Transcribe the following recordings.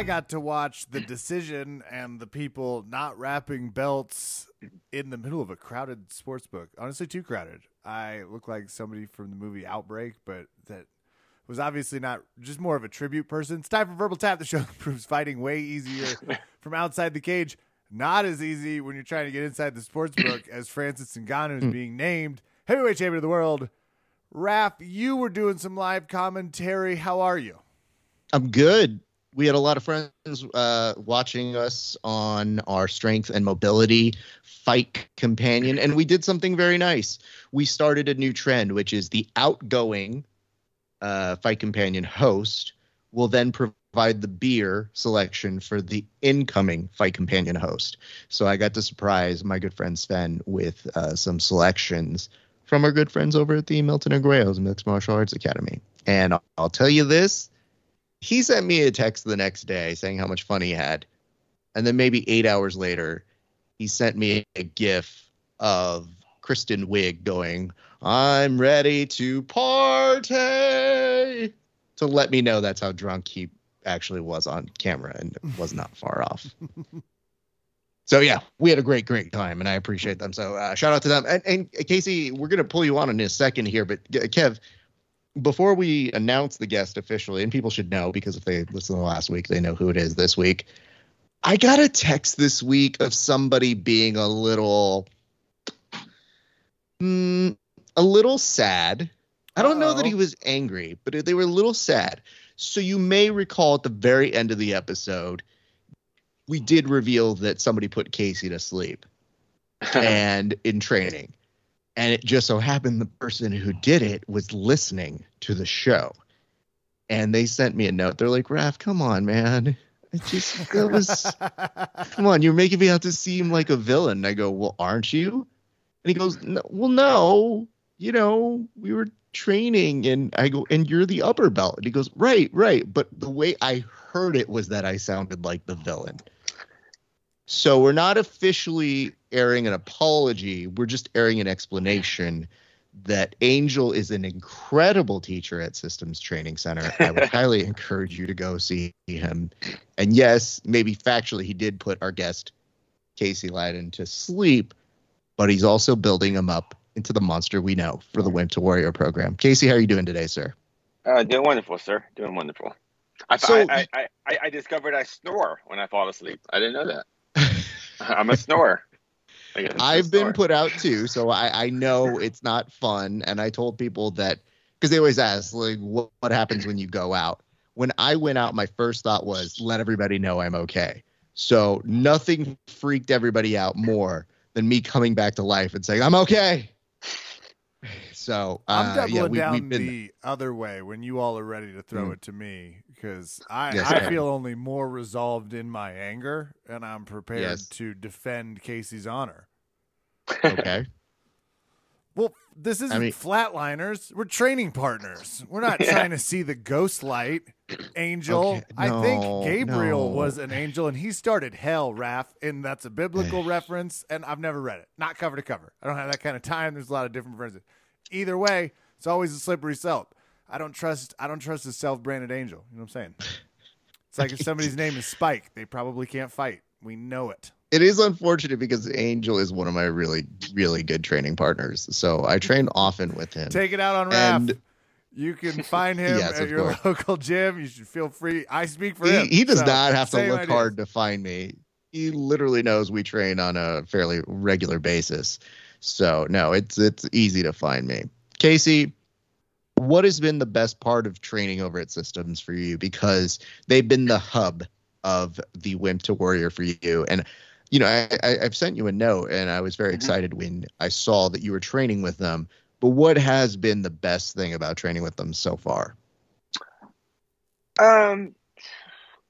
I got to watch the decision and the people not wrapping belts in the middle of a crowded sports book. Honestly, too crowded. I look like somebody from the movie Outbreak, but that was obviously not just more of a tribute person. It's time for Verbal Tap, the show that proves fighting way easier from outside the cage. Not as easy when you're trying to get inside the sports book as Francis Ngannou is hmm. being named heavyweight champion of the world. Raph, you were doing some live commentary. How are you? I'm good. We had a lot of friends uh, watching us on our strength and mobility fight companion, and we did something very nice. We started a new trend, which is the outgoing uh, fight companion host will then provide the beer selection for the incoming fight companion host. So I got to surprise my good friend Sven with uh, some selections from our good friends over at the Milton Negreos Mixed Martial Arts Academy. And I'll, I'll tell you this he sent me a text the next day saying how much fun he had. And then maybe eight hours later, he sent me a gif of Kristen Wiig going, I'm ready to party to let me know that's how drunk he actually was on camera and was not far off. So yeah, we had a great, great time, and I appreciate them. So uh, shout out to them. And, and Casey, we're gonna pull you on in a second here, but uh, Kev, before we announce the guest officially, and people should know because if they listened to last week, they know who it is this week. I got a text this week of somebody being a little, mm, a little sad. I don't know that he was angry, but they were a little sad. So you may recall at the very end of the episode, we did reveal that somebody put Casey to sleep and in training. And it just so happened the person who did it was listening to the show. And they sent me a note. They're like, Raph, come on, man. It just that was come on, you're making me out to seem like a villain. And I go, Well, aren't you? And he goes, no, Well, no, you know, we were training and I go, and you're the upper belt. And he goes, Right, right. But the way I heard it was that I sounded like the villain. So we're not officially airing an apology. We're just airing an explanation that Angel is an incredible teacher at Systems Training Center. I would highly encourage you to go see him. And yes, maybe factually, he did put our guest Casey Ladden to sleep, but he's also building him up into the monster we know for the Wimp to Warrior program. Casey, how are you doing today, sir? Uh, doing wonderful, sir. Doing wonderful. I, So- I, I, I, I discovered I snore when I fall asleep. I didn't know that. I'm a snorer. I guess it's a I've been put out too, so I, I know it's not fun. And I told people that because they always ask, like, what, what happens when you go out? When I went out, my first thought was, let everybody know I'm okay. So nothing freaked everybody out more than me coming back to life and saying, I'm okay. So I'm uh, doubling yeah, we, down we've been. the other way when you all are ready to throw Mm. it to me because I, Yes, I feel only more resolved in my anger and I'm prepared Yes. to defend Casey's honor. okay. Well, this isn't mean- flatliners. We're training partners. We're not trying to see the ghost light. Angel. Okay, I think Gabriel no. was an angel and he started hell, Raph, and that's a biblical reference, and I've never read it. Not cover to cover. I don't have that kind of time. There's a lot of different versions. Either way, it's always a slippery slope. I don't trust I don't trust a self branded angel. You know what I'm saying? It's like if somebody's name is Spike, they probably can't fight. We know it. It is unfortunate because Angel is one of my really, really good training partners. So I train often with him. Take it out on Raph. And- you can find him Yes, at your course. local gym. You should feel free. I speak for he, him. he does so not have to look ideas. hard to find me. He literally knows we train on a fairly regular basis. So no, it's it's easy to find me. Casey, what has been the best part of training over at Systems for you? Because they've been the hub of the Wimp to Warrior for you. And you know, I, I, I've sent you a note, and I was very Mhm. excited when I saw that you were training with them. But what has been the best thing about training with them so far? Um,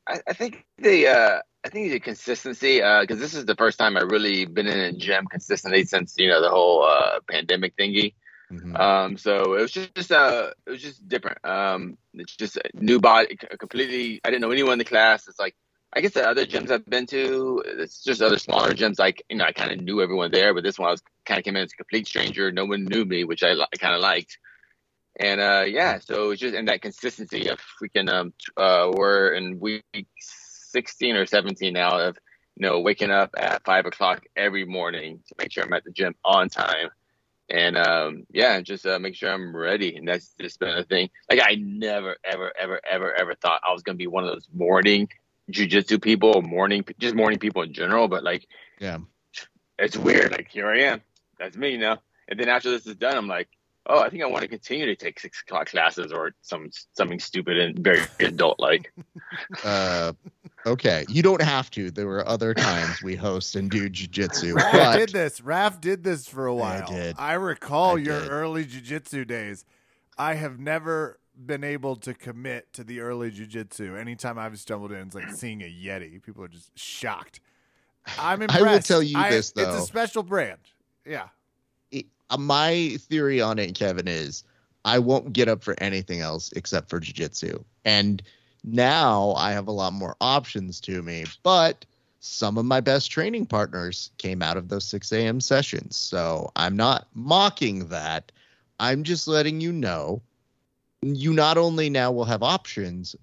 I, I think the uh, I think the consistency because this is the first time I really been in a gym consistently since you know the whole uh, pandemic thingy. Mhm. Um, so it was just, just uh, it was just different. Um, it's just a new body, completely. I didn't know anyone in the class. It's like I guess the other gyms I've been to, it's just other smaller gyms. Like you know, I kind of knew everyone there, but this one I was kind of came in as a complete stranger. No one knew me, which I, kind of liked. And uh, yeah, so it's just in that consistency of freaking um, uh, we're in week 16 or 17 now of you know waking up at five o'clock every morning to make sure I'm at the gym on time, and um, yeah, just uh, make sure I'm ready. And that's just been a thing. Like I never, ever, ever, ever, ever thought I was gonna be one of those morning jujitsu people, or morning just morning people in general. But like, Yeah. it's weird. Like here I am. That's me you now. And then after this is done, I'm like, oh, I think I want to continue to take six o'clock classes or some something stupid and very adult like. Uh, okay, you don't have to. There were other times we host and do jujitsu, Raph but did this. Raph did this for a while. I, did. I recall I your did. early jujitsu days. I have never been able to commit to the early jujitsu. Anytime I've stumbled in, it's like seeing a yeti. People are just shocked. I'm impressed. I will tell you I- this, though. it's a special brand. Yeah. it- uh, my theory on it, Kevin, is I won't get up for anything else except for jujitsu. And now I have a lot more options to me, but some of my best training partners came out of those 6 a.m. sessions. So I'm not mocking that. I'm just letting you know you not only now will have options,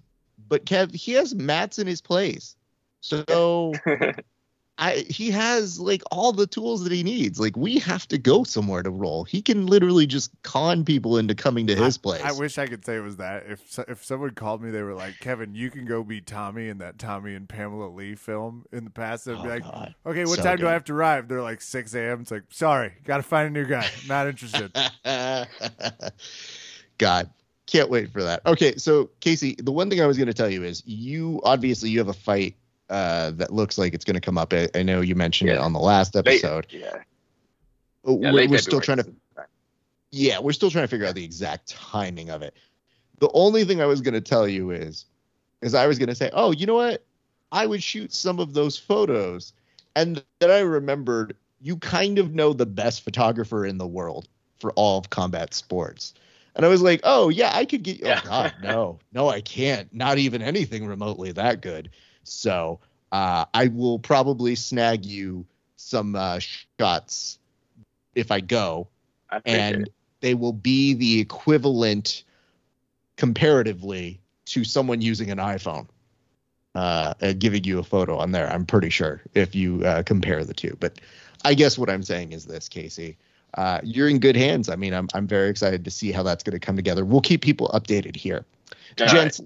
but Kev, he has mats in his place. So I he has like all the tools that he needs. Like we have to go somewhere to roll. He can literally just con people into coming to his place. I wish I could say it was that. If if someone called me, they were like, "Kevin, you can go be Tommy in that Tommy and Pamela Lee film in the past." They'd Oh, be like, God. "Okay, what So time do. I have to arrive?" They're like, "6 a.m." It's like, sorry, got to find a new guy. Not interested. God, can't wait for that. Okay, so Casey, the one thing I was going to tell you is you obviously you have a fight uh, that looks like it's going to come up. I, I know you mentioned it on the last Late- episode. yeah. Yeah, we're we're still trying to yeah, we're still trying to figure out the exact timing of it. The only thing I was going to tell you is, is I was going to say, oh, you know what? I would shoot some of those photos, and then I remembered you kind of know the best photographer in the world for all of combat sports, and I was like, oh yeah, I could get. Yeah. Oh God, no, no, I can't. Not even anything remotely that good. So uh, I will probably snag you some uh, shots if I go I and it. they will be the equivalent comparatively to someone using an iPhone uh, giving you a photo on there. I'm pretty sure if you uh, compare the two. But I guess what I'm saying is this, Casey. Uh, you're in good hands. I mean, I'm I'm very excited to see how that's going to come together. We'll keep people updated here. All right. Gents,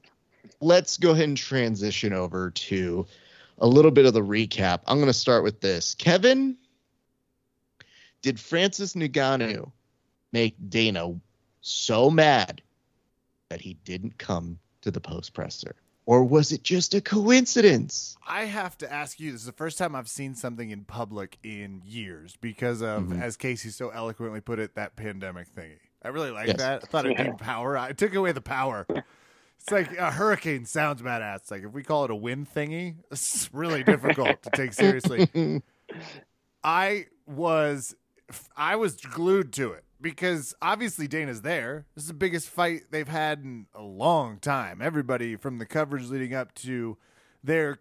let's go ahead and transition over to a little bit of the recap. I'm going to start with this. Kevin, did Francis Ngannou make Dana so mad that he didn't come to the post presser? Or was it just a coincidence? I have to ask you. This is the first time I've seen something in public in years because of, Mhm. as Casey so eloquently put it, that pandemic thingy. I really like Yes. that. I thought it'd Yeah. be power. I took away the power. It's like a hurricane sounds badass. It's like if we call it a wind thingy, it's really difficult to take seriously. I was I was glued to it because obviously Dana's there. This is the biggest fight they've had in a long time. Everybody from the coverage leading up to their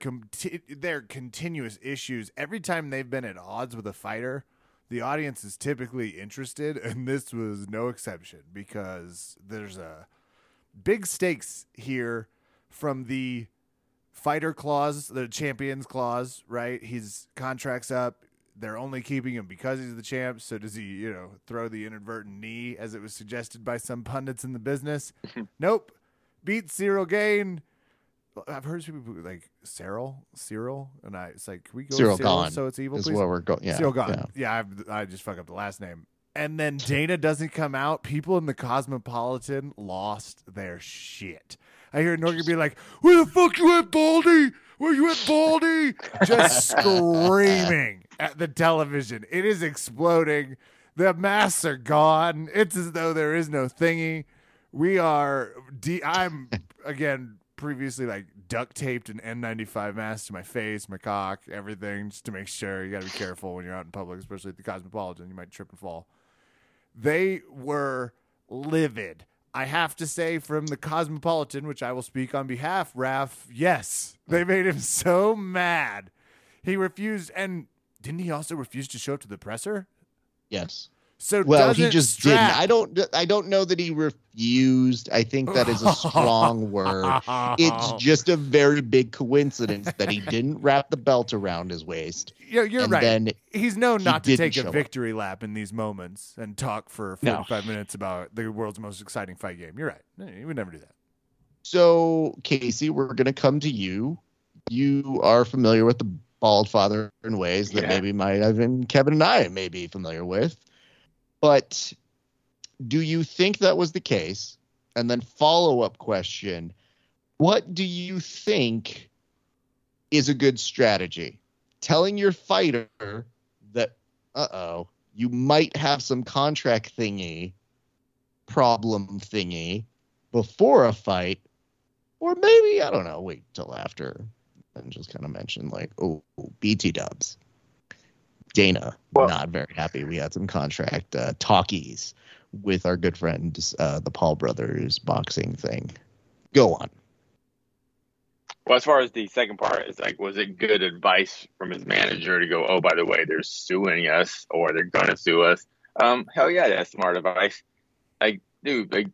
their continuous issues. Every time they've been at odds with a fighter, the audience is typically interested, and this was no exception because there's a big stakes here from the fighter clause, the champions clause, right? His contract's up. They're only keeping him because he's the champ. So does he, you know, throw the inadvertent knee as it was suggested by some pundits in the business? nope. Beat Ciryl Gane. I've heard people like Cyril, Cyril, and I. It's like, can we go Cyril Ciryl Gane so it's evil, is please? where we're going. Yeah. Ciryl Gane. yeah. Yeah, I've, I just fuck up the last name. And then Dana doesn't come out. People in the Cosmopolitan lost their shit. I hear Norgan be like, "Where the fuck you at, Baldy? Where you at, Baldy?" Just screaming at the television. It is exploding. The masks are gone. It's as though there is no thingy. We are. De- I'm again previously like duct taped an N95 mask to my face, my cock, everything, just to make sure. You got to be careful when you're out in public, especially at the Cosmopolitan. You might trip and fall. They were livid. I have to say, from the Cosmopolitan, which I will speak on behalf, Raf, yes, they made him so mad. He refused, and didn't he also refuse to show up to the presser? Yes. So Well, he just strap- didn't. I don't. I don't know that he refused. I think that is a strong word. It's just a very big coincidence that he didn't wrap the belt around his waist. You're, you're and right. then He's known he not to take show a up. victory lap in these moments and talk for No. 45 minutes about the world's most exciting fight game. You're right. He would never do that. So, Casey, we're going to come to you. You are familiar with the bald father in ways that Yeah. maybe might have been Kevin and I may be familiar with. But do you think that was the case? And then, follow up question What do you think is a good strategy? Telling your fighter that, uh oh, you might have some contract thingy, problem thingy before a fight or maybe I don't know, wait till after and just kind of mention like, oh, BT Dubs, Dana, Well- not very happy. We had some contract uh, talkies with our good friends, uh, the Paul brothers boxing thing. Go on. Well, as far as the second part, is like, was it good advice from his manager to go, oh, by the way, they're suing us or they're gonna sue us? Um, hell yeah, that's smart advice. Like, dude, like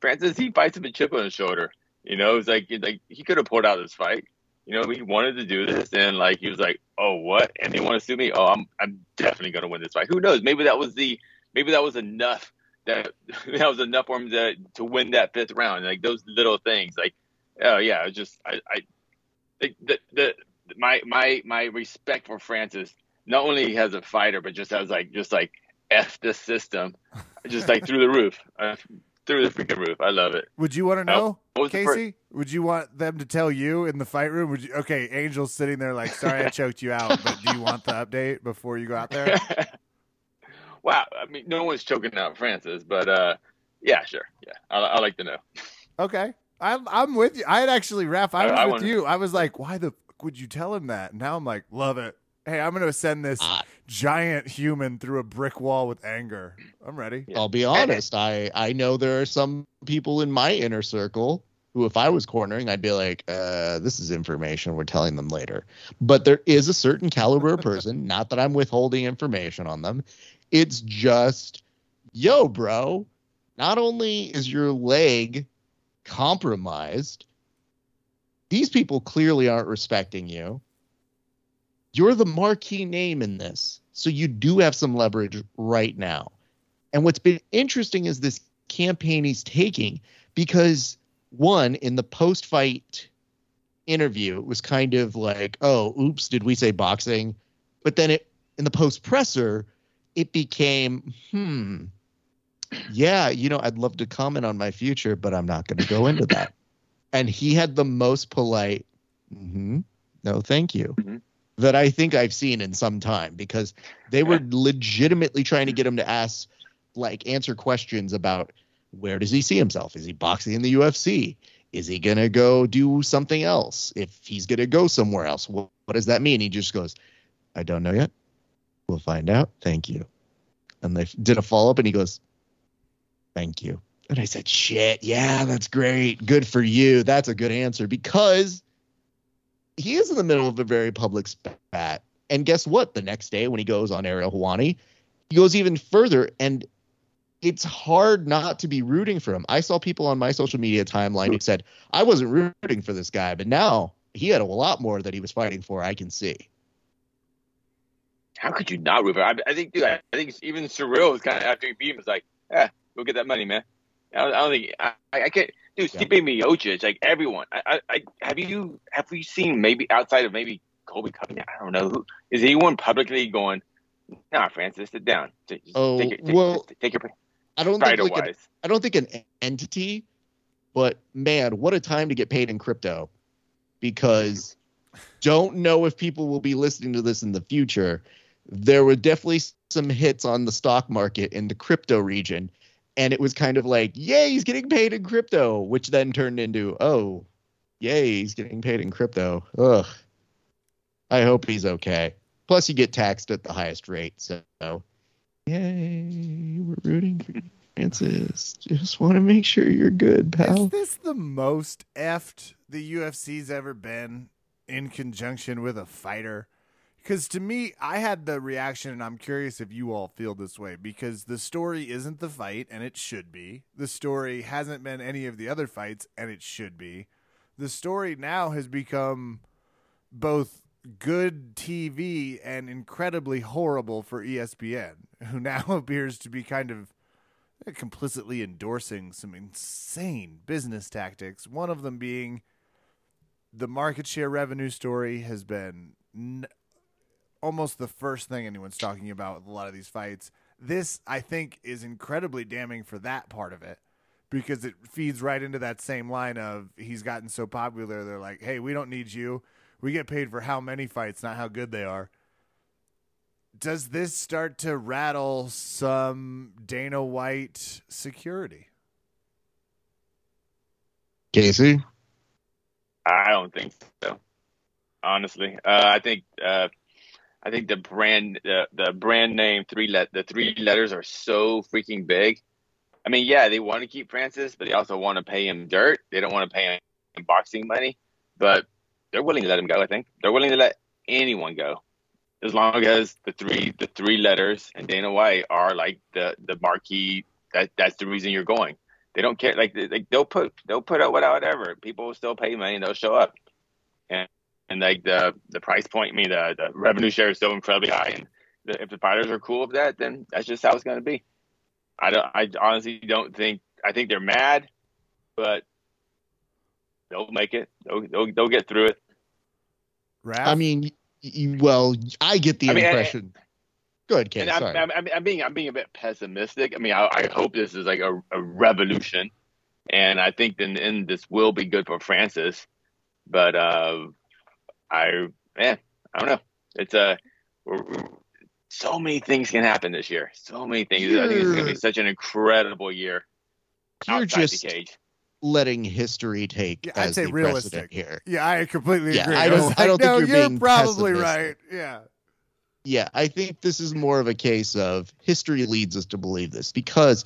Francis, he fights with a chip on his shoulder. You know, it's like, it's like he could have pulled out this fight. You know, he wanted to do this, and like he was like, oh, what? And they want to sue me? Oh, I'm, I'm definitely gonna win this fight. Who knows? Maybe that was the, maybe that was enough. That that was enough for him to to win that fifth round. Like those little things, like oh yeah, just I, I the, the, the my my my respect for Francis not only as a fighter but just as like just like f the system, just like through the roof, uh, through the freaking roof. I love it. Would you want to know, what was the fir- Casey? Would you want them to tell you in the fight room? Would you? Okay, Angel's sitting there like, sorry, I choked you out, but do you want the update before you go out there? wow, I mean, no one's choking out Francis, but uh, yeah, sure, yeah, I, I like to know. Okay, I'm I'm with you. I had actually, Raph, I I- was I with wanna- you. I was like, why the fuck would you tell him that? Now I'm like, love it. Hey, I'm gonna send this I- giant human through a brick wall with anger. I'm ready. I'll be honest. I I know there are some people in my inner circle who, if I was cornering, I'd be like, uh, "This is information. We're telling them later." But there is a certain caliber of person. Not that I'm withholding information on them. It's just, yo, bro. Not only is your leg compromised, these people clearly aren't respecting you. You're the marquee name in this, so you do have some leverage right now. And what's been interesting is this campaign he's taking because one in the post fight interview it was kind of like, oh, oops, did we say boxing? But then it in the post presser, it became, hmm, yeah, you know, I'd love to comment on my future, but I'm not going to go into that. And he had the most polite, hmm no, thank you, Mhm. That I think I've seen in some time because they were legitimately trying to get him to ask, like, answer questions about where does he see himself? Is he boxing in the UFC? Is he gonna go do something else? If he's gonna go somewhere else, what, what does that mean? He just goes, I don't know yet. We'll find out. Thank you. And they did a follow up, and he goes, Thank you. And I said, Shit, yeah, that's great. Good for you. That's a good answer because he is in the middle of a very public spat. And guess what? The next day, when he goes on Ariel Helwani, he goes even further and it's hard not to be rooting for him. I saw people on my social media timeline who said, I wasn't rooting for this guy, but now he had a lot more that he was fighting for, I can see. How could you not root for? I, I think, dude, I, I think even Ciryl was kind of after he beat him was like, yeah, go get that money, man. I don't, I don't think I, I can't, dude. Stipe Miocic, like everyone. I, I, have you have you seen maybe outside of maybe Colby Covington? I don't know who is anyone publicly going. Nah, Francis, sit down. Just Oh, take, your- take, well, take your I don't think like an. I don't think an entity, but man, what a time to get paid in crypto because don't know if people will be listening to this in the future. There were definitely some hits on the stock market in the crypto region, and it was kind of like, yay, he's getting paid in crypto, which then turned into, oh, yay, he's getting paid in crypto. Ugh. I hope he's okay. Plus, you get taxed at the highest rate, so yay, we're rooting for Francis. Just want to make sure you're good, pal. Is this the most effed the UFC's ever been in conjunction with a fighter? Because to me, I had the reaction, and I'm curious if you all feel this way because the story isn't the fight, and it should be. The story hasn't been any of the other fights, and it should be. The story now has become both good TV and incredibly horrible for ESPN, who now appears to be kind of eh, complicitly endorsing some insane business tactics. One of them being the market share revenue story has been almost the first thing anyone's talking about with a lot of these fights. This, I think, is incredibly damning for that part of it because it feeds right into that same line of he's gotten so popular. They're like, hey, we don't need you. We get paid for how many fights, not how good they are. Does this start to rattle some Dana White security? Casey? I don't think so. Honestly, uh, I think uh, I think the brand the, the brand name three let the three letters are so freaking big. I mean, yeah, they want to keep Francis, but they also want to pay him dirt. They don't want to pay him boxing money, but they're willing to let him go. I think they're willing to let anyone go as long as the three the three letters and Dana White are like the the marquee. That that's the reason you're going. They don't care. Like, they, like they'll put they'll put out whatever. People will still pay money they'll show up. And and like the the price point, I mean the the revenue share is so incredibly high. And the, if the fighters are cool with that, then that's just how it's going to be. I don't. I honestly don't think. I think they're mad, but they'll make it. They'll they'll, they'll get through it. Raph? I mean, you, well, I get the I mean, impression. Go ahead, Casey. And I'm, I'm, I'm, I'm being I'm being a bit pessimistic. I mean, I, I hope this is like a, a revolution, and I think in the end this will be good for Francis. But uh, I man, I don't know. It's a we're- we're- so many things can happen this year. So many things. I think it's going to be such an incredible year. You're just the cage. letting history take Yeah, I'd as say the realistic. here. yeah, I completely Yeah, agree. I don't- was I don't think no, you're being probably pessimistic. right. Yeah. Yeah, I think this is more of a case of history leads us to believe this because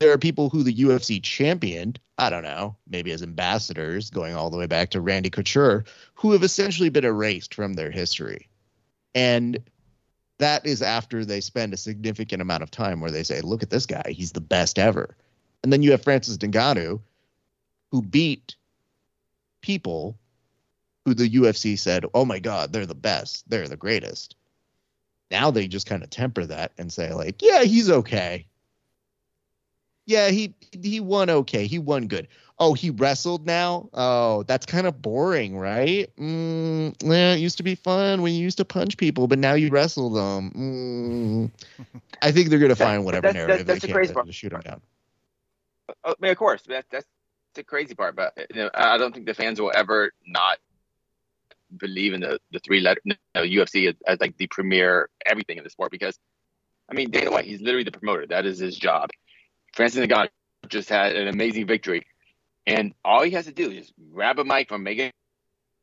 there are people who the UFC championed, I don't know, maybe as ambassadors, going all the way back to Randy Couture, who have essentially been erased from their history. And that is after they spend a significant amount of time where they say, look at this guy, he's the best ever. And then you have Francis Ngannou, who beat people who the UFC said, oh my God, they're the best, they're the greatest now they just kind of temper that and say like yeah he's okay yeah he he won okay he won good oh he wrestled now oh that's kind of boring right mm, yeah it used to be fun when you used to punch people but now you wrestle them mm. i think they're gonna find whatever that's- narrative that's they the can crazy to, to shoot him down Oh, I mean, of course, that, that's the crazy part. But you know, I don't think the fans will ever not believe in the the three letter no, UFC as, as like the premier everything in the sport because, I mean, Dana White, he's literally the promoter. That is his job. Francis Ngannou just had an amazing victory, and all he has to do is just grab a mic from Megan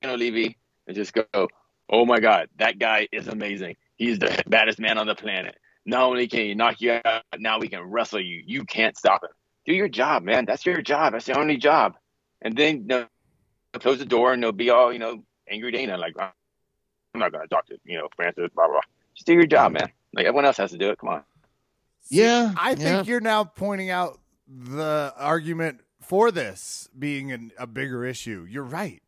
Olivi and just go, "Oh my God, that guy is amazing. He's the baddest man on the planet. Not only can he knock you out, now we can wrestle you. You can't stop him." do your job, man. That's your job. That's your only job. And then you know, close the door and they'll be all, you know, angry Dana, like, I'm not to talk to, you know, Francis, blah, blah. Just do your job, man. Like, everyone else has to do it. Come on. Yeah I think yeah. you're now pointing out the argument for this being an, a bigger issue. You're right.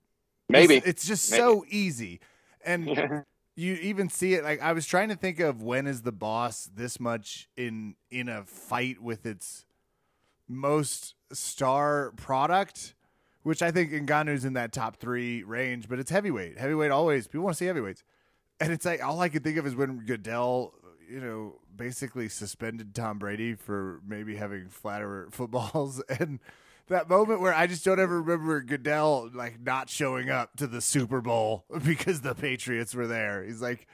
Maybe. It's, it's just so easy. And yeah. you even see it like I was trying to think of when is the boss this much in in a fight with its most star product, which I think Ngannou's in that top three range, but it's heavyweight. Heavyweight always people want to see heavyweights. And it's like all I could think of is when Goodell, you know, basically suspended Tom Brady for maybe having flatter footballs and that moment where I just don't ever remember Goodell like not showing up to the Super Bowl because the Patriots were there. He's like,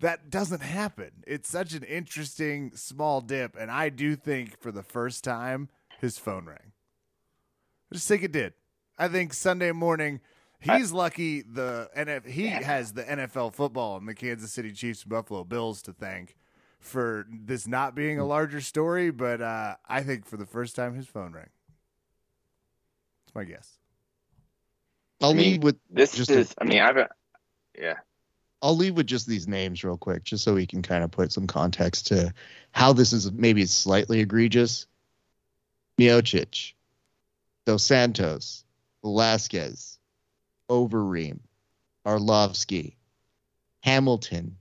that doesn't happen. It's such an interesting small dip, and I do think for the first time his phone rang. I just think it did. I think Sunday morning he's lucky the if he has the NFL football and the Kansas City Chiefs and Buffalo Bills to thank for this not being a larger story, but uh, I think for the first time his phone rang. That's my guess. i'll I mean, lead with This Just is, I mean, I've, yeah. I'll leave with just these names real quick, just so we can kind of put some context to how this is maybe slightly egregious. Miocic, Dos Santos, Velasquez, Overeem, Arlovsky, Hamilton,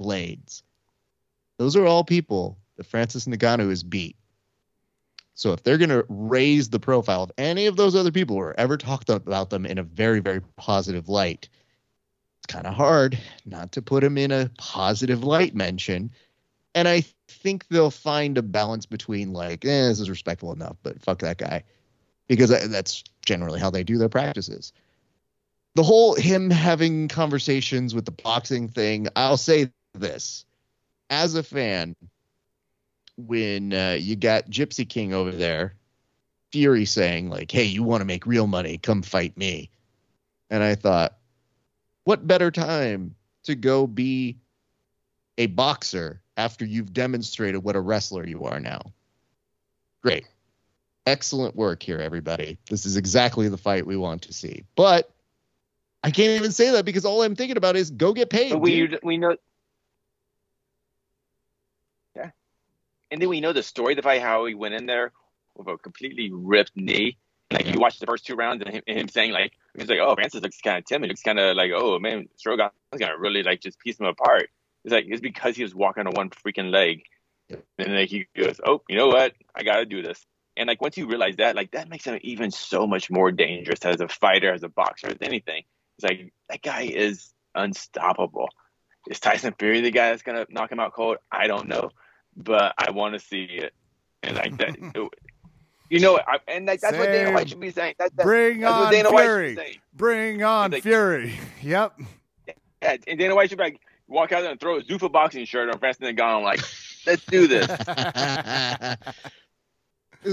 Blaydes. Those are all people that Francis Ngannou has beat. So if they're going to raise the profile of any of those other people or ever talk about them in a very, very positive light, it's kind of hard not to put them in a positive light mention. And I think they'll find a balance between like, eh, this is respectful enough, but fuck that guy, because that's generally how they do their practices. The whole him having conversations with the boxing thing, I'll say this as a fan, when uh, you got Gypsy King over there, Fury saying like, "Hey, you want to make real money? Come fight me." And I thought, what better time to go be a boxer after you've demonstrated what a wrestler you are now? Great. Excellent work here, everybody. This is exactly the fight we want to see. But I can't even say that because all I'm thinking about is go get paid. But we we know and then we know the story of how he went in there with a completely ripped knee. Like you watch the first two rounds and him, him saying like he's like, oh, Francis looks kind of timid. Looks kind of like, oh man, Strogan's gonna really like just piece him apart. It's like it's because he was walking on one freaking leg, and like, he goes, oh, you know what, I gotta do this. And like once you realize that, like that makes him even so much more dangerous as a fighter, as a boxer, as anything. It's like that guy is unstoppable. Is Tyson Fury the guy that's gonna knock him out cold? I don't know but I want to see it. And like that, you know, I, and like, that's Same. what Dana White should be saying. That, that, Bring on Fury. Bring on like, Fury. Yep. Yeah, and Dana White should be like walk out there and throw a Zuffa boxing shirt on Francis Ngannou. I'm like, let's do this.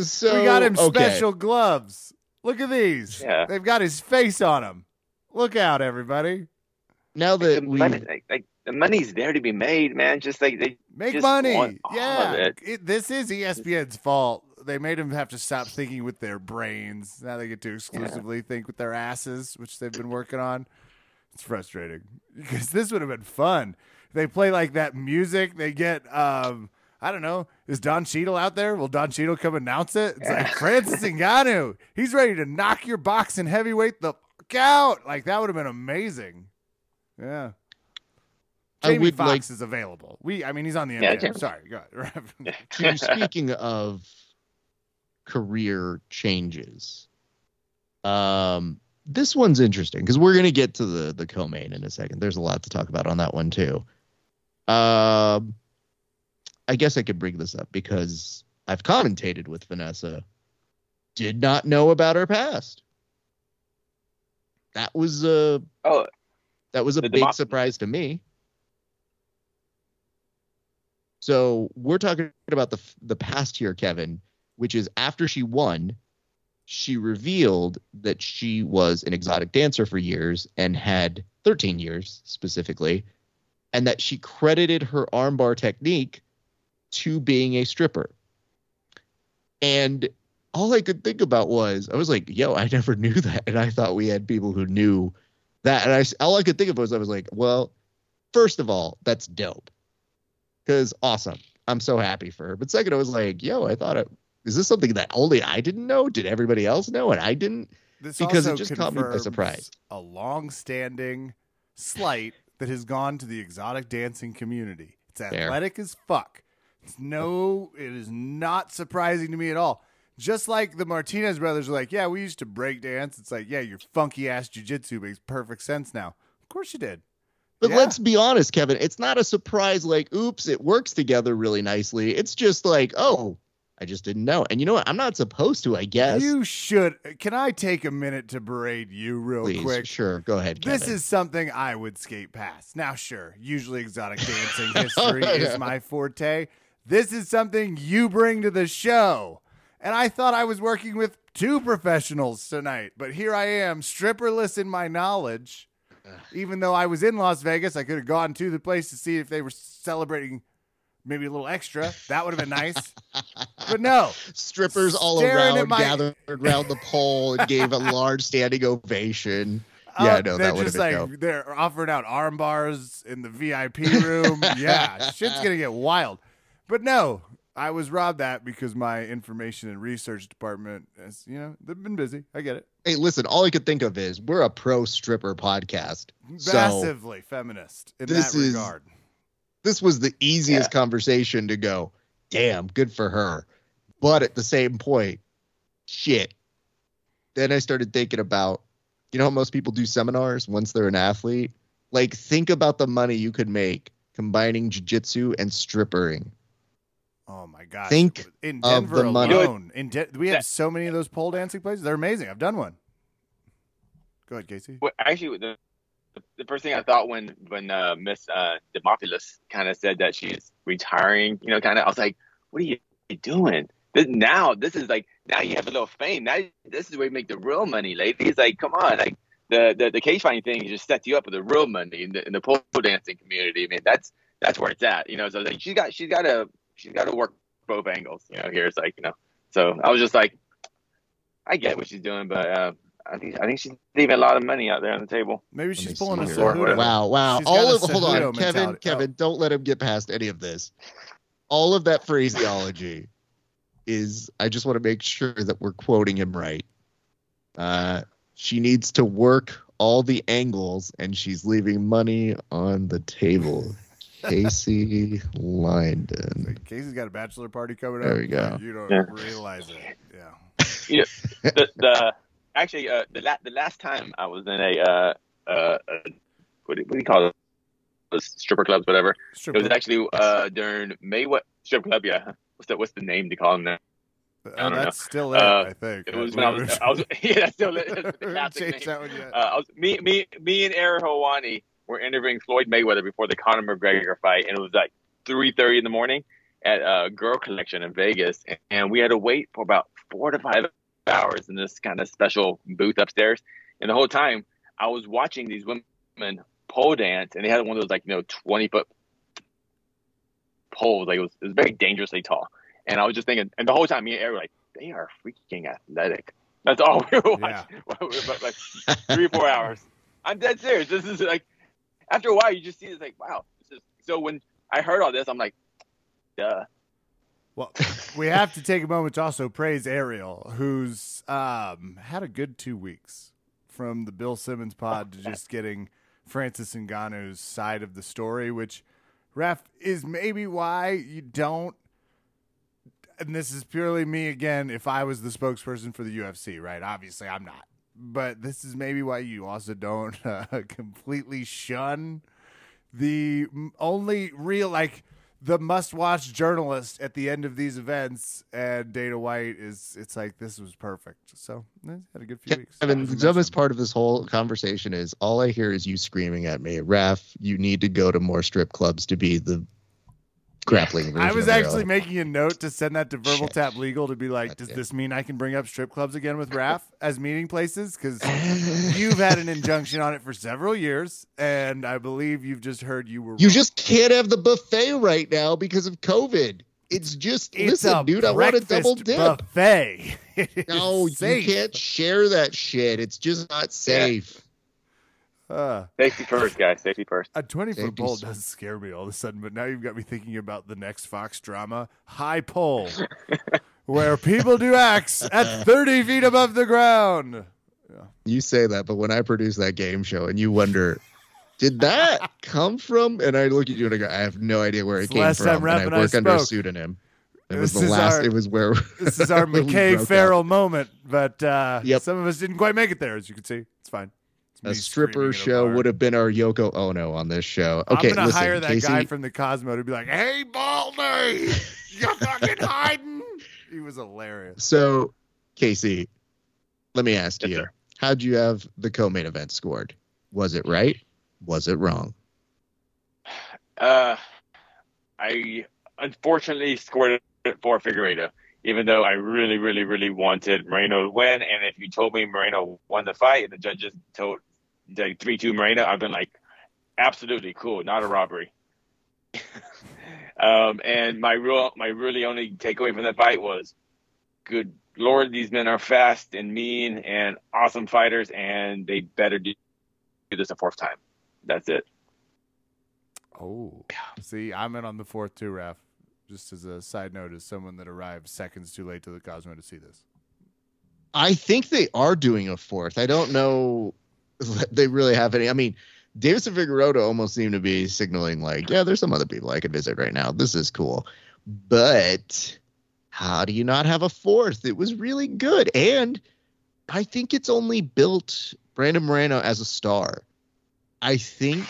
so we got him okay. special gloves. Look at these. Yeah. They've got his face on them. Look out, everybody. Now that we like, like the money's there to be made, man. Just like they make money. yeah, it. It, this is ESPN's fault. They made them have to stop thinking with their brains. Now they get to exclusively yeah. think with their asses, which they've been working on. It's frustrating because this would have been fun. They play like that music. They get um, I don't know. Is Don Cheadle out there? Will Don Cheadle come announce it? It's like Francis Ngannou. He's ready to knock your boxing heavyweight the fuck out. Like that would have been amazing. Yeah. Jamie Foxx like, is available. We, I mean, he's on the internet. Yeah, Sorry, go ahead. Speaking of career changes, um, this one's interesting because we're gonna get to the the co-main in a second. There's a lot to talk about on that one too. Um, I guess I could bring this up because I've commentated with Vanessa. Did not know about her past. That was a oh, that was a big surprise to me. So we're talking about the the past here, Kevin, which is after she won, she revealed that she was an exotic dancer for years and had 13 years specifically, and that she credited her armbar technique to being a stripper. And all I could think about was I was like, "Yo, I never knew that," and I thought we had people who knew that. And I all I could think of was I was like, "Well, first of all, that's dope." Because awesome. I'm so happy for her. But second, I was like, yo, I thought it is this something that only I didn't know? Did everybody else know and I didn't? This because it just caught me by surprise. A long-standing slight that has gone to the exotic dancing community. It's athletic Fair. as fuck. It's no, it is not surprising to me at all. Just like the Martinez brothers are like, yeah, we used to break dance. It's like, yeah, your funky ass jujitsu makes perfect sense now. Of course you did. But yeah. let's be honest, Kevin. It's not a surprise like, oops, it works together really nicely. It's just like, oh, I just didn't know. And you know what? I'm not supposed to, I guess. You should. Can I take a minute to berate you real Please, quick? Sure. Go ahead. Kevin. This is something I would skate past. Now, sure, usually exotic dancing history oh, yeah. is my forte. This is something you bring to the show. And I thought I was working with two professionals tonight, but here I am, stripperless in my knowledge even though I was in Las Vegas, I could have gone to the place to see if they were celebrating maybe a little extra. That would have been nice. but no. Strippers all around my... gathered around the pole and gave a large standing ovation. Uh, yeah, Oh, no, that just been like dope. they're offering out arm bars in the VIP room. yeah, shit's gonna get wild. But no, I was robbed that because my information and research department, is, you know, they've been busy. I get it. Hey, listen, all I could think of is we're a pro stripper podcast. So Massively feminist in this that is- regard. this was the easiest conversation to go, damn, good for her. But at the same point, shit. Then I started thinking about, you know how most people do seminars once they're an athlete? Like, think about the money you could make combining jiu-jitsu and strippering. Oh my gosh! Think in of Denver the money. alone, in De- we have so many of those pole dancing places. They're amazing. I've done one. Go ahead, Casey. Well, actually, the, the first thing I thought when when uh, Miss uh, Demopoulos kind of said that she's retiring, you know, kind of, I was like, "What are you doing?" This, now this is like now you have a little fame. Now this is where you make the real money, ladies. Like, come on, like the the, the cage fighting thing just sets you up with the real money in the in the pole dancing community. I mean, that's that's where it's at, you know. So like, she's got she's got to she's got to work both angles, you know. Here it's like you know. So I was just like, I get what she's doing, but. uh I think I think she's leaving a lot of money out there on the table. Maybe she's pulling a see. Cejudo. Wow, wow. She's All of hold on, Cejudo Kevin, mentality. Kevin, don't let him get past any of this. All of that phraseology is I just want to make sure that we're quoting him right. Uh she needs to work all the angles and she's leaving money on the table. Casey Lyndon. Casey's got a bachelor party coming There up. There we go. You don't Yeah. realize it. Yeah. the, the actually uh, the la- the last time I was in a uh, uh, uh what, do, what do you call it? Those stripper clubs, whatever. Strip It was actually uh, during Mayweather strip club. Yeah, what's the what's the name to call them now? Oh, don't know. that's still it, Uh, I think. It was when I was, I was yeah, that's still it. That's the Haven't classic name. that one yet. Uh, I was, me, me, me, and Aaron Helwani were interviewing Floyd Mayweather before the Conor McGregor fight, and it was like three thirty in the morning at a Girl Collection in Vegas, and we had to wait for about four to five hours in this kind of special booth upstairs. And the whole time, I was watching these women pole dance, and they had one of those like you know twenty foot poles, like it was, it was very dangerously tall. And I was just thinking, and the whole time, me and Eric were like, they are freaking athletic. That's all we were Yeah. watching. But, like three or four hours. I'm dead serious. This is like after a while you just see it's like wow. This is, so when I heard all this, I'm like, duh. Well, we have to take a moment to also praise Ariel, who's um, had a good two weeks from the Bill Simmons pod to just getting Francis Ngannou's side of the story, which, Ref, is maybe why you don't. And this is purely me again. If I was the spokesperson for the UFC, right? Obviously, I'm not. But this is maybe why you also don't uh, completely shun the only real like the must-watch journalist at the end of these events and Dana White is it's like this was perfect. So eh, had a good few weeks. Kevin, the dumbest part of this whole conversation is all I hear is you screaming at me, Raf, you need to go to more strip clubs to be the grappling I was of Ariel." actually making a note to send that to Verbal Shit. Tap Legal to be like, does this mean I can bring up strip clubs again with Raf as meeting places? Because you've had an injunction on it for several years, and I believe you've just heard you were. You wrong. just can't have the buffet right now because of COVID. It's just It's listen, dude. I want a double dip. buffet. No, you can't share that shit. It's just not safe. Uh, Safety first, guys. Safety first. A 20 foot pole s- does scare me all of a sudden, but now you've got me thinking about the next Fox drama, High Pole, where people do acts at 30 feet above the ground. You say that, but when I produce that game show and you wonder, did that come from? And I look at you and I go, I have no idea where it It's the came last time from. Raph and and I I work under a pseudonym. It This was the last. our- it was where This is our McKay. Ferrell moment, but uh, Yep. some of us didn't quite make it there, as you can see. It's fine. It's me A stripper at a show would have been our Yoko Ono on this show. Okay, I'm gonna listen, hire that Casey, guy from the Cosmo to be like, "Hey, Baldy, you fucking hiding." He was hilarious. So, Casey, let me ask Yes, you: sir. How'd you have the co-main event scored? Was it right? Was it wrong? Uh, I unfortunately scored it for Figueiredo, even though I really, really, really wanted Moreno to win. And if you told me Moreno won the fight and the judges told like three two Moreno, I've been like, absolutely cool, not a robbery. um, and my real, my really only takeaway from that fight was, good lord, these men are fast and mean and awesome fighters, and they better do this a fourth time. That's it. Oh, see, I'm in on the fourth too, Raf. Just as a side note, as someone that arrived seconds too late to the Cosmo to see this. I think they are doing a fourth. I don't know. They really have any. I mean, Deiveson Figueiredo almost seemed to be signaling like, yeah, there's some other people I could visit right now. This is cool. But how do you not have a fourth? It was really good. And I think it's only built Brandon Moreno as a star. I think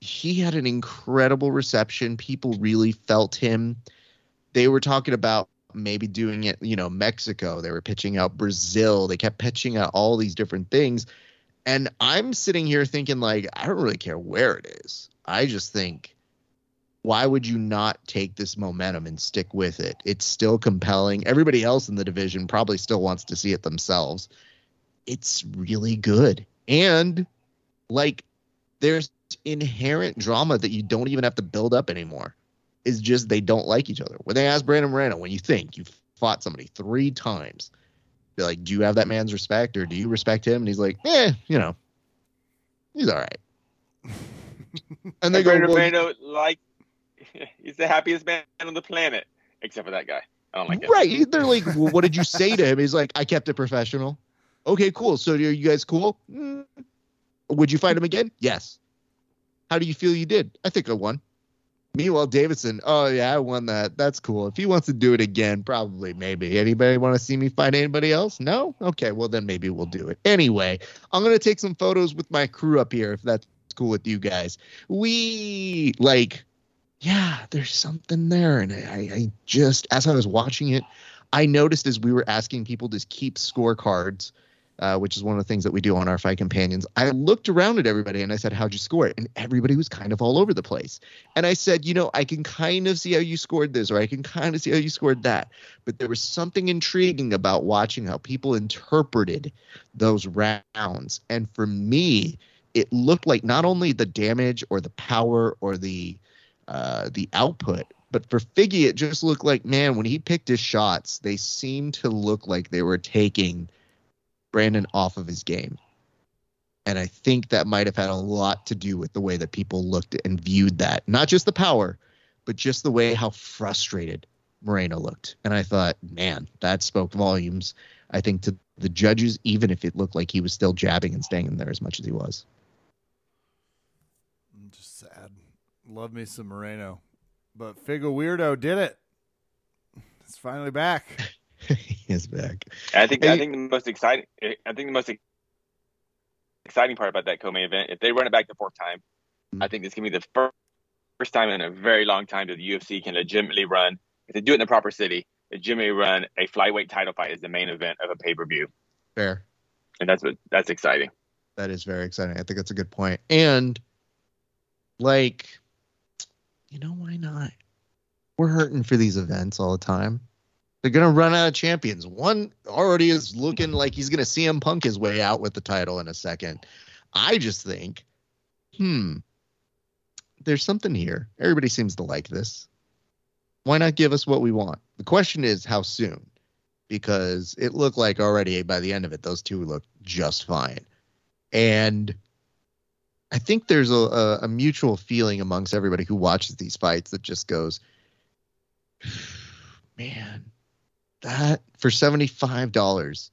he had an incredible reception. People really felt him. They were talking about maybe doing it, you know, Mexico. They were pitching out Brazil. They kept pitching out all these different things. And I'm sitting here thinking, like, I don't really care where it is. I just think, why would you not take this momentum and stick with it? It's still compelling. Everybody else in the division probably still wants to see it themselves. It's really good. And, like, there's inherent drama that you don't even have to build up anymore. Is just they don't like each other. When they ask Brandon Moreno, when you think you've fought somebody three times, they're like, do you have that man's respect or do you respect him? And he's like, eh, you know, he's all right. and they And go, Brandon well, Moreno, like, he's the happiest man on the planet, except for that guy. I don't like him. right. They're like, well, what did you say to him? He's like, I kept it professional. Okay, cool. So are you guys cool? Mm. Would you fight him again? Yes. How do you feel you did? I think I won. Meanwhile, Davidson, oh yeah, I won that. That's cool. If he wants to do it again, probably, maybe. Anybody want to see me fight anybody else? No? Okay, well then maybe we'll do it. Anyway, I'm gonna take some photos with my crew up here if that's cool with you guys. We like, yeah, there's something there, and I, I just as I was watching it, I noticed as we were asking people to keep scorecards uh, which is one of the things that we do on our fight companions. I looked around at everybody and I said, How'd you score it? And everybody was kind of all over the place. And I said, You know, I can kind of see how you scored this, or I can kind of see how you scored that. But there was something intriguing about watching how people interpreted those rounds. And for me, it looked like not only the damage or the power or the uh, the output, but for Figgy, it just looked like, man, when he picked his shots, they seemed to look like they were taking Brandon off of his game. And I think that might have had a lot to do with the way that people looked and viewed that. Not just the power, but just the way how frustrated Moreno looked. And I thought, man, that spoke volumes, I think, to the judges, even if it looked like he was still jabbing and staying in there as much as he was. I'm just sad. Love me some Moreno. But Figueiredo did it. It's finally back. he is back. I think I think the most exciting I think the most exciting part about that co-main event, if they run it back the fourth time, Mm. I think this can be the fir- first time in a very long time that the UFC can legitimately run. If they do it in the proper city, legitimately run a flyweight title fight as the main event of a pay per view, Fair. and that's what that's exciting. That is very exciting. I think that's a good point. And like, you know, why not? We're hurting for these events all the time. They're gonna run out of champions. One already is looking like he's gonna CM Punk his way out with the title in a second. I just think, hmm, there's something here. Everybody seems to like this. Why not give us what we want? The question is how soon? Because it looked like already by the end of it, those two looked just fine. And I think there's a, a, a mutual feeling amongst everybody who watches these fights that just goes, man, that for $75,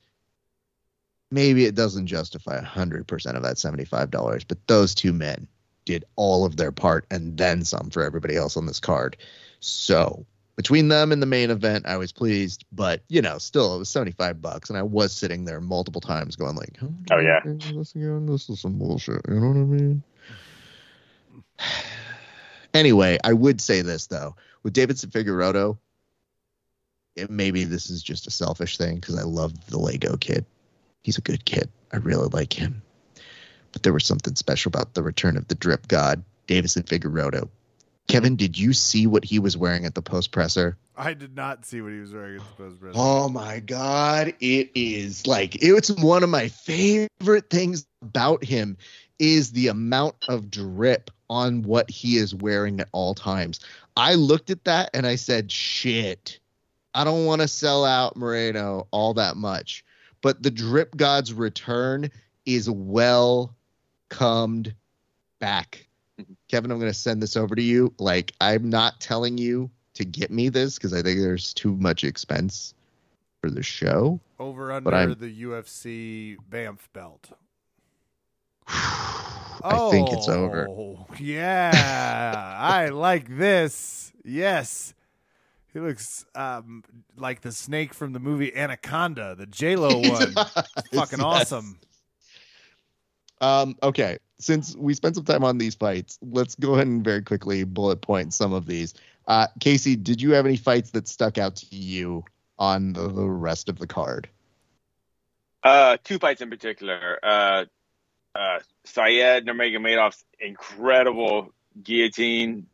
maybe it doesn't justify 100% of that $75, but those two men did all of their part and then some for everybody else on this card. So between them and the main event, I was pleased, but you know, still it was 75 bucks and I was sitting there multiple times going like, Oh, yeah. this again, this is some bullshit. You know what I mean? Anyway, I would say this though, with Davidson Figueiredo, it, maybe this is just a selfish thing because I love the Lego kid. He's a good kid. I really like him. But there was something special about the return of the drip god, Davison Figueiredo. Kevin, did you see what he was wearing at the post presser? I did not see what he was wearing at the post press. Oh my god, it is like it's one of my favorite things about him is the amount of drip on what he is wearing at all times. I looked at that and I said, "Shit. I don't want to sell out Moreno all that much." But the drip god's return is well calmed back. Mm-hmm. Kevin, I'm going to send this over to you. Like, I'm not telling you to get me this because I think there's too much expense for the show. Over under the UFC Banff belt. I think it's over. Oh, Yeah, I like this. Yes, he looks um, like the snake from the movie Anaconda, the J Lo one. Fucking Yes. awesome. Um, okay, since we spent some time on these fights, let's go ahead and very quickly bullet point some of these. Uh, Casey, did you have any fights that stuck out to you on the, the rest of the card? Uh, two fights in particular. Uh, uh, Said Nurmagomedov's incredible guillotine,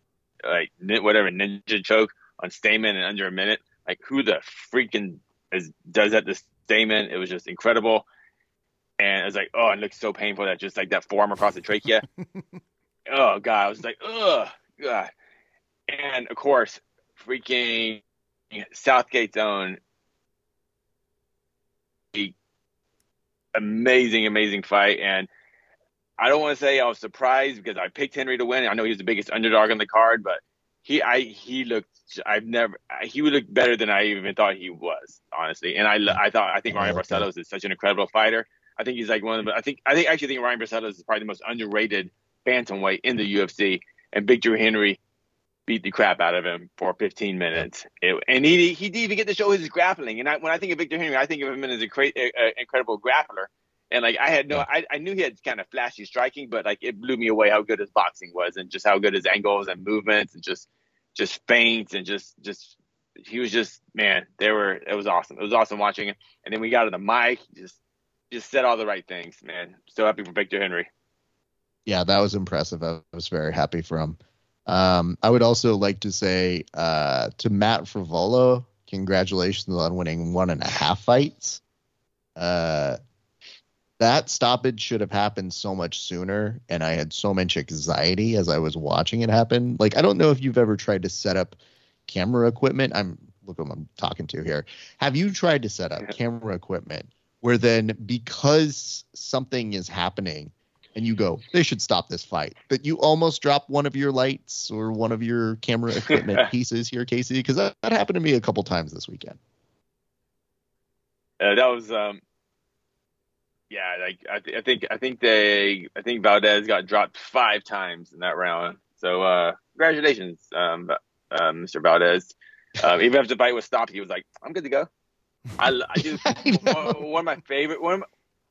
like whatever ninja choke on Stamann in under a minute. Like who the freaking is does that to Stamann? It was just incredible. And it was like, oh, it looks so painful that just like that forearm across the trachea. oh god, I was like, oh god. And of course, freaking Southgate's own amazing, amazing fight. And I don't want to say I was surprised because I picked Henry to win. I know he was the biggest underdog on the card, but he, I, he looked. I've never. He would look better than I even thought he was, honestly. And I, I thought I think Ryan. Barcelos is such an incredible fighter. I think he's like one of the. I think I think actually think Ryan Barcelos is probably the most underrated bantamweight in the UFC. And Victor Henry beat the crap out of him for 15 minutes. It, and he he didn't even get to show his grappling. And I, when I think of Victor Henry, I think of him as a great, incredible grappler. And like I had no, I, I knew he had kind of flashy striking, but like it blew me away how good his boxing was, and just how good his angles and movements, and just just faints and just just he was just man, they were it was awesome. It was awesome watching it. And then we got on the mic, just just said all the right things, man. So happy for Victor Henry. Yeah, that was impressive. I was very happy for him. Um, I would also like to say uh, to Matt Frevola, congratulations on winning one and a half fights. Uh, that stoppage should have happened so much sooner, and I had so much anxiety as I was watching it happen. Like, I don't know if you've ever tried to set up camera equipment. I'm look who I'm talking to here. Have you tried to set up camera equipment where then because something is happening and you go, they should stop this fight, but you almost drop one of your lights or one of your camera equipment pieces here, Casey? Because that, that happened to me a couple times this weekend. Uh, that was um yeah like I, th- I think i think they i think valdez got dropped five times in that round. So uh congratulations um uh, mr valdez. Um, even after the fight was stopped he was like i'm good to go. I, I just I one one of my favorite one of my,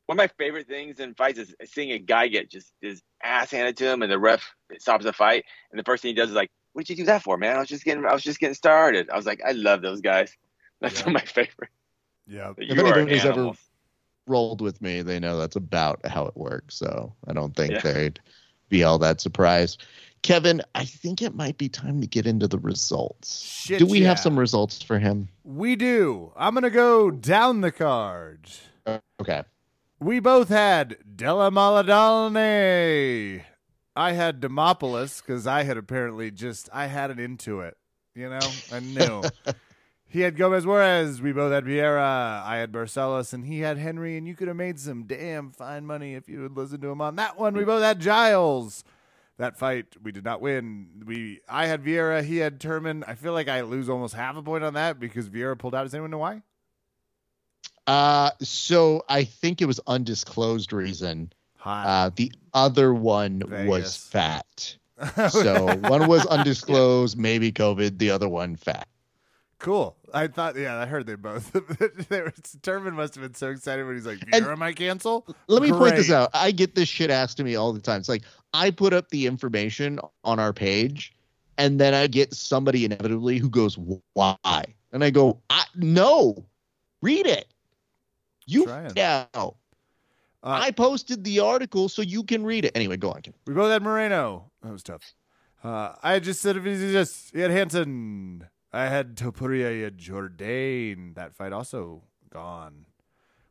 one of my favorite things in fights is seeing a guy get just his ass handed to him and the ref stops the fight. And the first thing he does is like what did you do that for man? I was just getting i was just getting started. I was like i love those guys. That's Yeah. one of my favorite. Yeah. If you are anybody's ever- animals. Rolled with me, they know that's about how it works. So I don't think Yeah. they'd be all that surprised. Kevin, I think it might be time to get into the results. Shit, Do we have some results for him? We do. I'm going to go down the card. Okay. We both had Della Maddalena. I had Demopoulos because I had apparently just I had it into it. You know, I knew. he had Gomez Juarez. We both had Vieira. I had Barcelos, and he had Henry. And you could have made some damn fine money if you had listened to him on that one. We both had Giles. That fight we did not win. We I had Vieira. He had Turman. I feel like I lose almost half a point on that because Vieira pulled out. Does anyone know why? Uh, so I think it was undisclosed reason. Uh, the other one Vegas. was fat. So one was undisclosed, maybe COVID. The other one fat. Cool. I thought, yeah, I heard they both. they were, Turman must have been so excited when he's like, And- Vieira might cancel? Let me point this out. I get this shit asked to me all the time. It's like I put up the information on our page, and then I get somebody inevitably who goes, "Why?" And I go, I, "No, read it. You now. Uh, I posted the article so you can read it. Anyway, go on. Ken. we both had Moreno. That was tough. Uh, I just said if he's just, he had Hansen. I had Topuria, Jourdain. That fight also gone.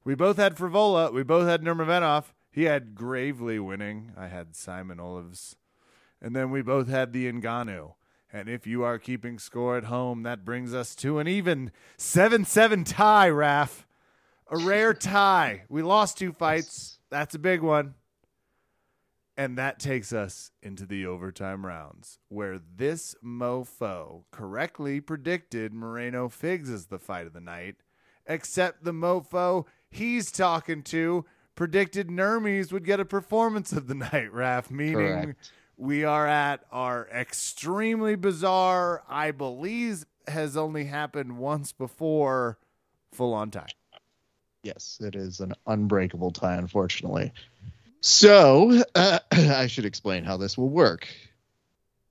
We both had Frevola. We both had Nurmagomedov. He had Gravely winning. I had Simon Olives. And then we both had the Ngannou. And if you are keeping score at home, that brings us to an even 7 7 tie, Raf. A rare tie. We lost two fights. That's a big one. And that takes us into the overtime rounds, where this mofo correctly predicted Moreno Figs as the fight of the night, except the mofo he's talking to predicted Nermies would get a performance of the night, Raf, meaning Correct. we are at our extremely bizarre, I believe has only happened once before, full on tie. Yes, it is an unbreakable tie, unfortunately. So uh, I should explain how this will work.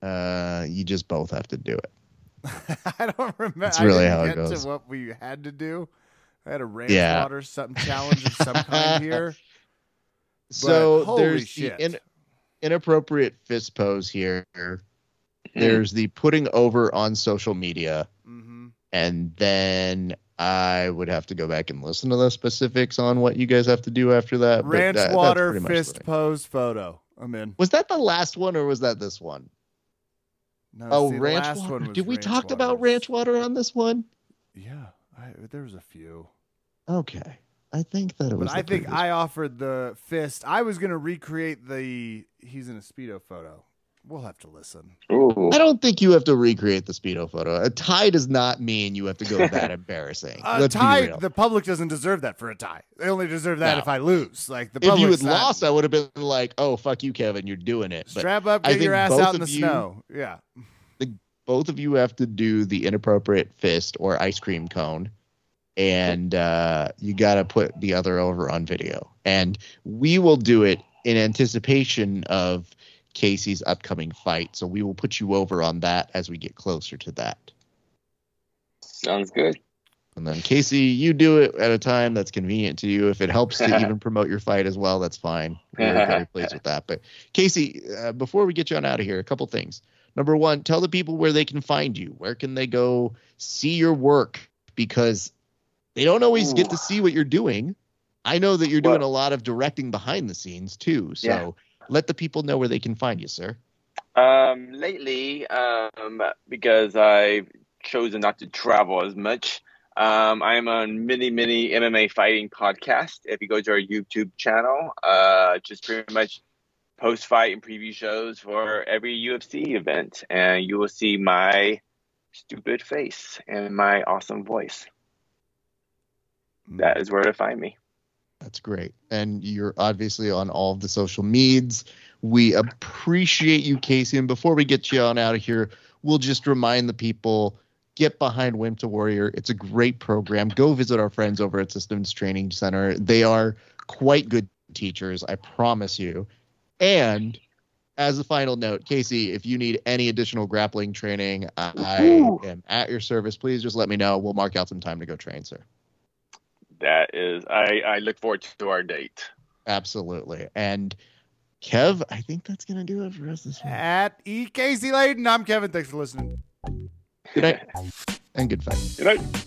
Uh, you just both have to do it. I don't remember. That's I really didn't how it get goes. To what we had to do. I had a ranch Yeah. water something challenge of some kind here. So holy there's shit. the in, inappropriate fist pose here. Mm. There's the putting over on social media, hmm and then I would have to go back and listen to the specifics on what you guys have to do after that. but Ranch that- water fist pose photo. I'm in. Was that the last one or was that this one? No, Oh, see, ranch water. Did we ranch talk about ranch water on this one? Yeah, I, there was a few. Okay. I think that it was. But I think I offered the fist. I was gonna recreate the he's in a speedo photo. We'll have to listen. Ooh. I don't think you have to recreate the speedo photo. A tie does not mean you have to go that embarrassing. A Let's tie. The public doesn't deserve that for a tie. They only deserve that No. if I lose. Like the if you public's had not- lost, I would have been like, "Oh, fuck you, Kevin, you're doing it." But strap up, get your ass out in the you- snow. Yeah. both of you have to do the inappropriate fist or ice cream cone, and uh, you got to put the other over on video. And we will do it in anticipation of Casey's upcoming fight. So we will put you over on that as we get closer to that. Sounds good. And then Casey, you do it at a time that's convenient to you. If it helps to even promote your fight as well, that's fine. We're very pleased with that. But Casey, uh, before we get you on out of here, a couple things. Number one, tell the people where they can find you. Where can they go see your work? Because they don't always get to see what you're doing. I know that you're doing Well- a lot of directing behind the scenes too. So Yeah. Let the people know where they can find you, sir. Um, lately, um, because I've chosen not to travel as much, um, I'm on many, many MMA fighting podcast. If you go to our YouTube channel, uh, just pretty much post fight and preview shows for every UFC event, and you will see my stupid face and my awesome voice. That is where to find me. That's great. And you're obviously on all of the social medias. We appreciate you, Casey. And before we get you on out of here, we'll just remind the people get behind Wimp to Warrior. It's a great program. Go visit our friends over at Systems Training Center. They are quite good teachers, I promise you. And as a final note, Casey, if you need any additional grappling training, I Ooh. am at your service. Please just let me know. We'll mark out some time to go train, sir. That is, I, I look forward to our date. Absolutely. And Kev, I think that's gonna do it for us this week. At EKC Casey Layden, I'm Kevin. Thanks for listening. Good night and good fight. Good night.